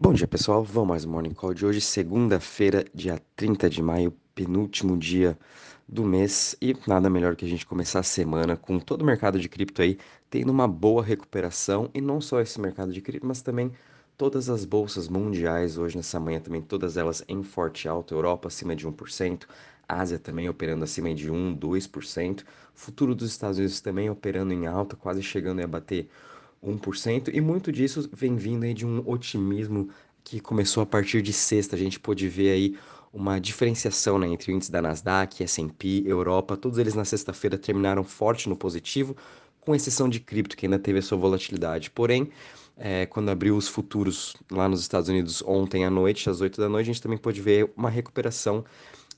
Bom dia, pessoal. Vamos mais um Morning Call de hoje, segunda-feira, dia 30 de maio, penúltimo dia do mês. E nada melhor que a gente começar a semana com todo o mercado de cripto aí tendo uma boa recuperação. E não só esse mercado de cripto, mas também todas as bolsas mundiais. Hoje nessa manhã também todas elas em forte alta, Europa acima de 1%, Ásia também operando acima de 1, 2%, futuro dos Estados Unidos também operando em alta, quase chegando a bater 1%, e muito disso vem vindo aí de um otimismo que começou a partir de sexta. A gente pôde ver aí uma diferenciação né, entre o índice da Nasdaq, S&P, Europa, todos eles na sexta-feira terminaram forte no positivo, com exceção de cripto, que ainda teve a sua volatilidade. Porém, é, quando abriu os futuros lá nos Estados Unidos ontem à noite, às 8 da noite, a gente também pôde ver uma recuperação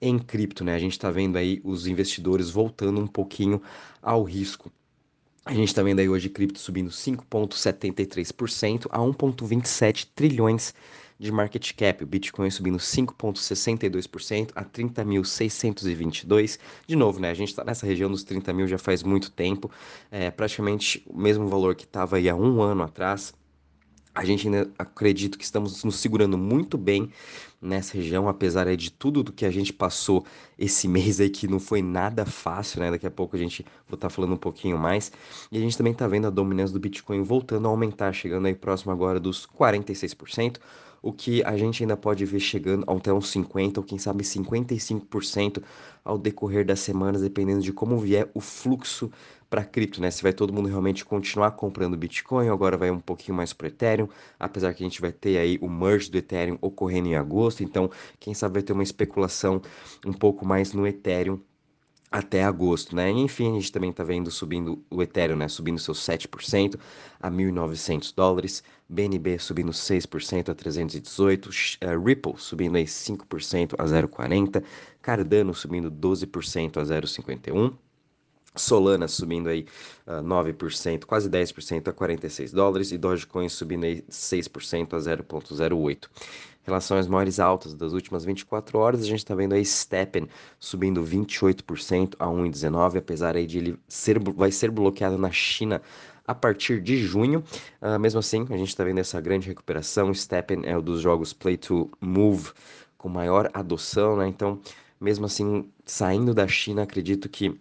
em cripto, né? A gente está vendo aí os investidores voltando um pouquinho ao risco. A gente está vendo aí hoje cripto subindo 5,73% a 1,27 trilhões de market cap. O Bitcoin subindo 5,62% a 30.622. De novo, né? A gente está nessa região dos 30 mil já faz muito tempo. É praticamente o mesmo valor que estava aí há um ano atrás. A gente ainda acredito que estamos nos segurando muito bem nessa região, apesar de tudo do que a gente passou esse mês aí, que não foi nada fácil, né? Daqui a pouco a gente vou estar tá falando um pouquinho mais. E a gente também está vendo a dominância do Bitcoin voltando a aumentar, chegando aí próximo agora dos 46%, o que a gente ainda pode ver chegando até uns 50% ou quem sabe 55% ao decorrer das semanas, dependendo de como vier o fluxo para cripto, né? Se vai todo mundo realmente continuar comprando Bitcoin, agora vai um pouquinho mais para Ethereum, apesar que a gente vai ter aí o merge do Ethereum ocorrendo em agosto, então quem sabe vai ter uma especulação um pouco mais no Ethereum até agosto, né? Enfim, a gente também tá vendo subindo o Ethereum, né? Subindo seus 7% a 1.900 dólares, BNB subindo 6% a 318, uh, Ripple subindo aí 5% a 0,40, Cardano subindo 12% a 0,51, Solana subindo aí uh, ah, 9%, quase 10% a 46 dólares e Dogecoin subindo aí 6% a 0.08. Relação às maiores altas das últimas 24 horas, a gente está vendo aí Steppen subindo 28% a 1,19, apesar aí de ele ser, vai ser bloqueado na China a partir de junho. Uh, mesmo assim, a gente está vendo essa grande recuperação. Steppen é um dos jogos Play to Move com maior adoção, né? Então, mesmo assim, saindo da China, acredito que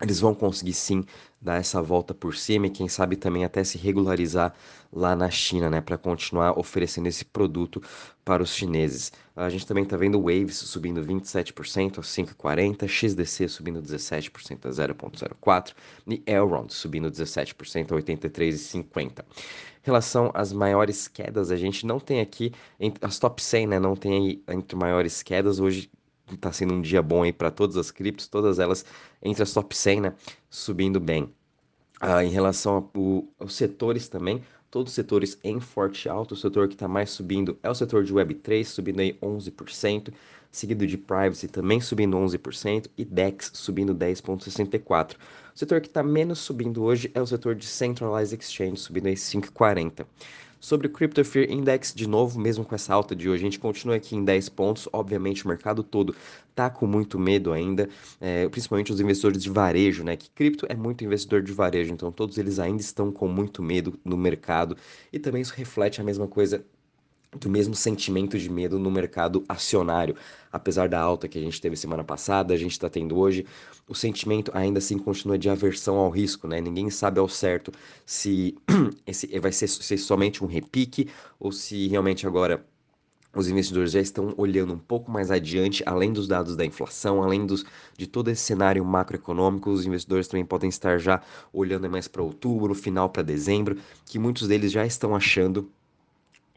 eles vão conseguir sim dar essa volta por cima e quem sabe também até se regularizar lá na China, né, para continuar oferecendo esse produto para os chineses. A gente também está vendo Waves subindo 27% a 5,40, XDC subindo 17% a 0,04 e Elrond subindo 17% a 83,50. Em relação às maiores quedas, a gente não tem aqui as top 100, né, não tem aí entre maiores quedas hoje tá sendo um dia bom aí para todas as criptos, todas elas entre as top 100, né, subindo bem. Ah, em relação aos setores também, todos os setores em forte alto, o setor que está mais subindo é o setor de Web3, subindo aí 11%, seguido de Privacy também subindo 11% e DEX subindo 10,64%. O setor que está menos subindo hoje é o setor de Centralized Exchange, subindo aí 5,40%. Sobre o Crypto Fear Index, de novo, mesmo com essa alta de hoje, a gente continua aqui em 10 pontos. Obviamente, o mercado todo tá com muito medo ainda, é, principalmente os investidores de varejo, né? Que cripto é muito investidor de varejo, então todos eles ainda estão com muito medo no mercado. E também isso reflete a mesma coisa do mesmo sentimento de medo no mercado acionário. Apesar da alta que a gente teve semana passada, a gente está tendo hoje, o sentimento ainda assim continua de aversão ao risco, né? Ninguém sabe ao certo se esse vai ser, ser somente um repique ou se realmente agora os investidores já estão olhando um pouco mais adiante, além dos dados da inflação, além dos, de todo esse cenário macroeconômico, os investidores também podem estar já olhando mais para outubro, final para dezembro, que muitos deles já estão achando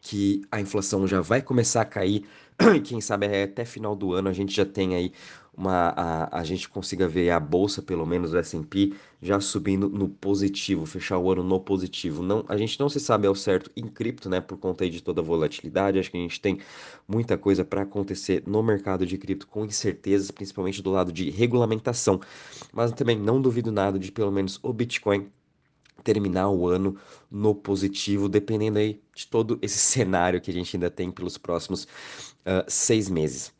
que a inflação já vai começar a cair quem sabe até final do ano a gente já tem aí uma a, a gente consiga ver a bolsa pelo menos o S&P já subindo no positivo, fechar o ano no positivo. Não, a gente não se sabe ao certo em cripto, né, por conta aí de toda a volatilidade. Acho que a gente tem muita coisa para acontecer no mercado de cripto com incertezas, principalmente do lado de regulamentação. Mas também não duvido nada de pelo menos o Bitcoin terminar o ano no positivo, dependendo aí de todo esse cenário que a gente ainda tem pelos próximos uh, seis meses.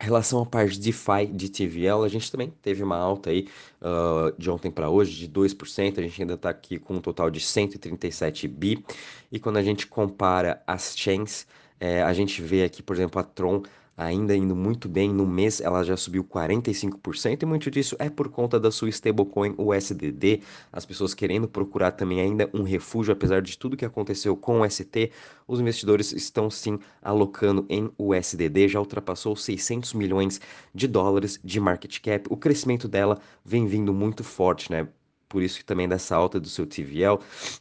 Em relação à parte de DeFi de TVL, a gente também teve uma alta aí uh, de ontem para hoje de 2%, a gente ainda está aqui com um total de 137 bi, e quando a gente compara as chains, é, a gente vê aqui, por exemplo, a Tron ainda indo muito bem. No mês ela já subiu 45% e muito disso é por conta da sua stablecoin USDD. As pessoas querendo procurar também ainda um refúgio, apesar de tudo que aconteceu com o ST, os investidores estão sim alocando em USDD, já ultrapassou 600 milhões de dólares de market cap. O crescimento dela vem vindo muito forte, né? Por isso também dessa alta do seu TVL.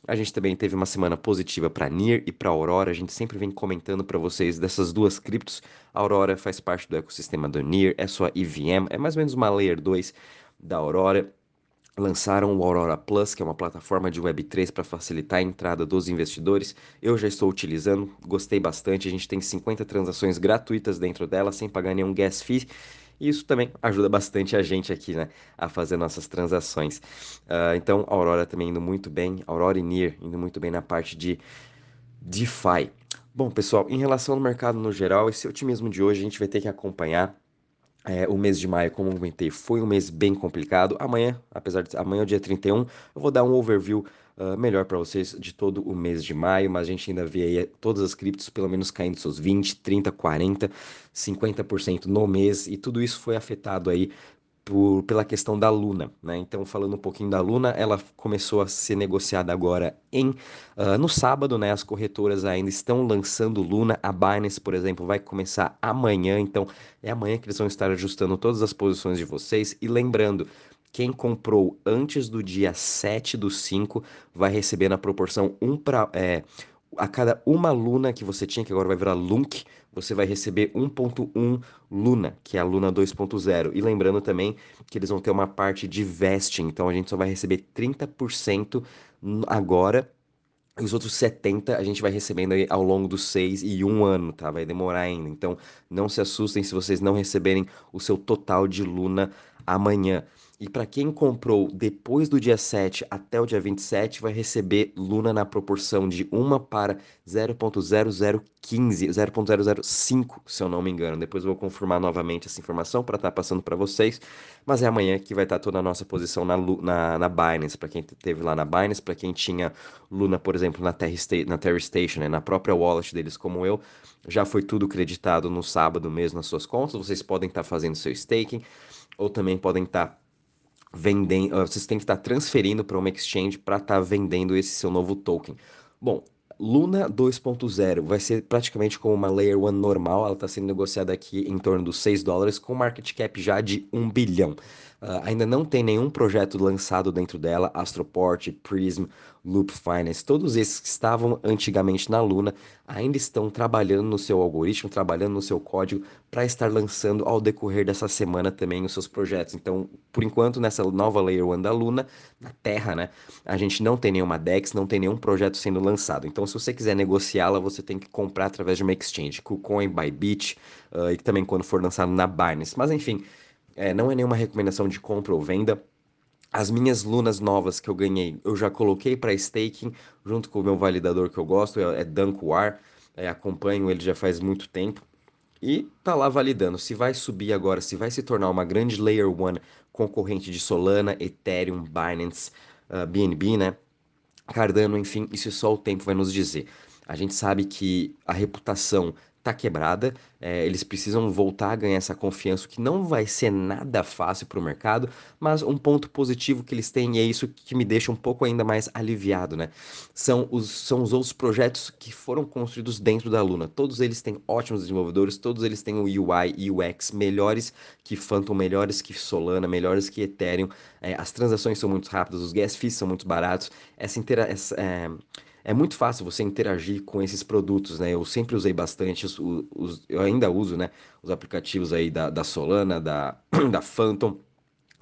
A gente também teve uma semana positiva para NIR e para Aurora. A gente sempre vem comentando para vocês dessas duas criptos. A Aurora faz parte do ecossistema do NIR, é sua EVM, é mais ou menos uma Layer 2 da Aurora lançaram o Aurora Plus, que é uma plataforma de Web3 para facilitar a entrada dos investidores. Eu já estou utilizando, gostei bastante. A gente tem 50 transações gratuitas dentro dela, sem pagar nenhum gas fee. E isso também ajuda bastante a gente aqui, né, a fazer nossas transações. Uh, então, Aurora também indo muito bem, Aurora e NIR indo muito bem na parte de DeFi. Bom, pessoal, em relação ao mercado no geral, esse otimismo de hoje a gente vai ter que acompanhar é, o mês de maio, como eu comentei, foi um mês bem complicado. Amanhã, apesar de amanhã é o dia 31, eu vou dar um overview uh, melhor para vocês de todo o mês de maio, mas a gente ainda vê aí todas as criptos pelo menos caindo seus 20, 30, 40, 50% no mês, e tudo isso foi afetado aí por, pela questão da Luna, né? Então, falando um pouquinho da Luna, ela começou a ser negociada agora em uh, no sábado, né? As corretoras ainda estão lançando Luna. A Binance, por exemplo, vai começar amanhã, então é amanhã que eles vão estar ajustando todas as posições de vocês. E lembrando, quem comprou antes do dia 7 do 5 vai receber na proporção 1 para. É, a cada uma Luna que você tinha, que agora vai virar Lunk, você vai receber 1.1 Luna, que é a Luna 2.0. E lembrando também que eles vão ter uma parte de vesting, então a gente só vai receber 30% agora. E os outros 70 a gente vai recebendo aí ao longo dos 6 e 1 ano, tá? Vai demorar ainda. Então não se assustem se vocês não receberem o seu total de Luna amanhã. E para quem comprou depois do dia 7 até o dia 27, vai receber Luna na proporção de 1 para 0.0015, 0.005, se eu não me engano. Depois eu vou confirmar novamente essa informação para estar tá passando para vocês. Mas é amanhã que vai estar tá toda a nossa posição na, na, na Binance, para quem teve lá na Binance, para quem tinha Luna, por exemplo, na Terra, na Terra Station, né, na própria wallet deles, como eu. Já foi tudo creditado no sábado mesmo nas suas contas. Vocês podem estar tá fazendo seu staking ou também podem estar tá vendendo, vocês têm que estar transferindo para uma exchange para estar tá vendendo esse seu novo token. Bom, Luna 2.0 vai ser praticamente como uma Layer 1 normal, ela está sendo negociada aqui em torno dos 6 dólares, com market cap já de 1 bilhão. Uh, ainda não tem nenhum projeto lançado dentro dela, Astroport, Prism, Loop Finance, todos esses que estavam antigamente na Luna ainda estão trabalhando no seu algoritmo, trabalhando no seu código para estar lançando ao decorrer dessa semana também os seus projetos. Então, por enquanto, nessa nova Layer 1 da Luna, na Terra, né, a gente não tem nenhuma DEX, não tem nenhum projeto sendo lançado. Então, se você quiser negociá-la, você tem que comprar através de uma exchange, KuCoin, Bybit, uh, e também quando for lançado na Binance. Mas enfim, é, não é nenhuma recomendação de compra ou venda. As minhas lunas novas que eu ganhei, eu já coloquei para staking junto com o meu validador que eu gosto, é, é Dankwar. É, acompanho ele já faz muito tempo. E tá lá validando se vai subir agora, se vai se tornar uma grande Layer 1 concorrente de Solana, Ethereum, Binance, uh, ah, BNB, né? Cardano, enfim, isso só o tempo vai nos dizer. A gente sabe que a reputação tá quebrada, é, eles precisam voltar a ganhar essa confiança, que não vai ser nada fácil para o mercado, mas um ponto positivo que eles têm, e é isso que me deixa um pouco ainda mais aliviado, né? São os, são os outros projetos que foram construídos dentro da Luna. Todos eles têm ótimos desenvolvedores, todos eles têm o UI e UX melhores que Phantom, melhores que Solana, melhores que Ethereum. É, as transações são muito rápidas, os gas fees são muito baratos. Essa inteira. Essa, é, é muito fácil você interagir com esses produtos, né? Eu sempre usei bastante, os, os, eu ainda uso, né? Os aplicativos aí da, da Solana, da, da Phantom.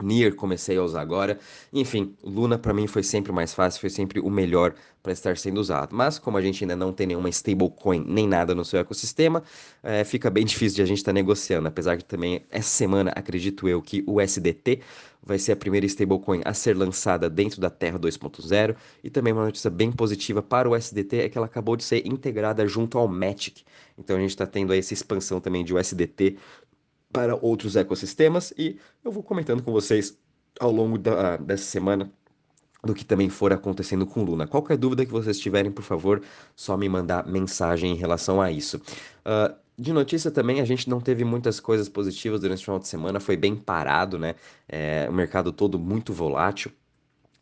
Nier comecei a usar agora. Enfim, Luna para mim foi sempre mais fácil, foi sempre o melhor para estar sendo usado. Mas como a gente ainda não tem nenhuma stablecoin nem nada no seu ecossistema, é, fica bem difícil de a gente estar tá negociando. Apesar que também essa semana acredito eu que o SDT vai ser a primeira stablecoin a ser lançada dentro da Terra 2.0 e também uma notícia bem positiva para o SDT é que ela acabou de ser integrada junto ao Matic. Então a gente está tendo aí essa expansão também de USDT para outros ecossistemas e eu vou comentando com vocês ao longo da, dessa semana do que também for acontecendo com Luna. Qualquer dúvida que vocês tiverem, por favor, só me mandar mensagem em relação a isso. Uh, de notícia também, a gente não teve muitas coisas positivas durante o final de semana, foi bem parado, né? É, o mercado todo muito volátil.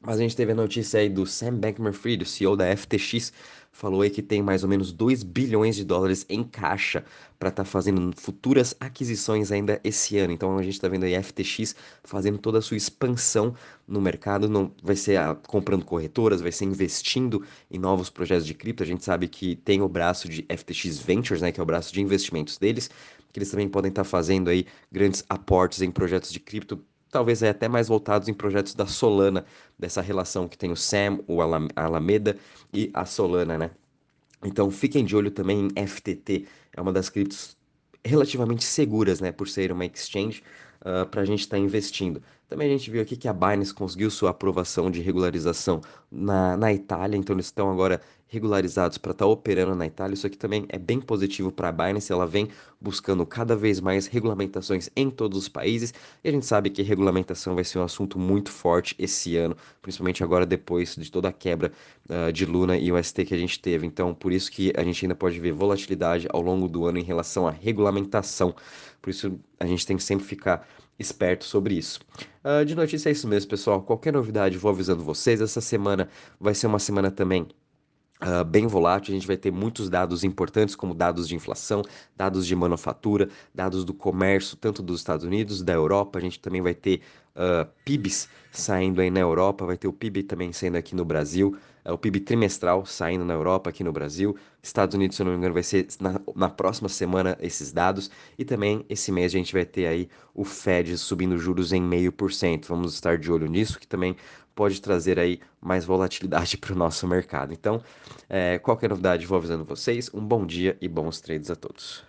Mas a gente teve a notícia aí do Sam Bankman-Fried, o CEO da FTX, falou aí que tem mais ou menos 2 bilhões de dólares em caixa para estar tá fazendo futuras aquisições ainda esse ano. Então a gente está vendo aí a FTX fazendo toda a sua expansão no mercado, não vai ser a, comprando corretoras, vai ser investindo em novos projetos de cripto. A gente sabe que tem o braço de FTX Ventures, né, que é o braço de investimentos deles, que eles também podem estar tá fazendo aí grandes aportes em projetos de cripto talvez até mais voltados em projetos da Solana, dessa relação que tem o Sam, o Alameda e a Solana, né? Então fiquem de olho também em FTT, é uma das criptos relativamente seguras, né, por ser uma exchange, uh, ah, para a gente estar tá investindo. Também a gente viu aqui que a Binance conseguiu sua aprovação de regularização na, na Itália, então eles estão agora regularizados para estar tá operando na Itália. Isso aqui também é bem positivo para a Binance, ela vem buscando cada vez mais regulamentações em todos os países, e a gente sabe que regulamentação vai ser um assunto muito forte esse ano, principalmente agora depois de toda a quebra uh, de Luna e UST que a gente teve. Então, por isso que a gente ainda pode ver volatilidade ao longo do ano em relação à regulamentação. Por isso a gente tem que sempre ficar esperto sobre isso. Uh, de notícia é isso mesmo, pessoal. Qualquer novidade, vou avisando vocês. Essa semana vai ser uma semana também Uh, bem volátil, a gente vai ter muitos dados importantes, como dados de inflação, dados de manufatura, dados do comércio, tanto dos Estados Unidos, da Europa. A gente também vai ter uh, PIBs saindo aí na Europa, vai ter o PIB também saindo aqui no Brasil, uh, o PIB trimestral saindo na Europa, aqui no Brasil. Estados Unidos, se eu não me engano, vai ser na, na próxima semana esses dados. E também esse mês a gente vai ter aí o Fed subindo juros em meio por cento. Vamos estar de olho nisso, que também pode trazer aí mais volatilidade para o nosso mercado. Então, é, qualquer novidade, vou avisando vocês. Um bom dia e bons trades a todos.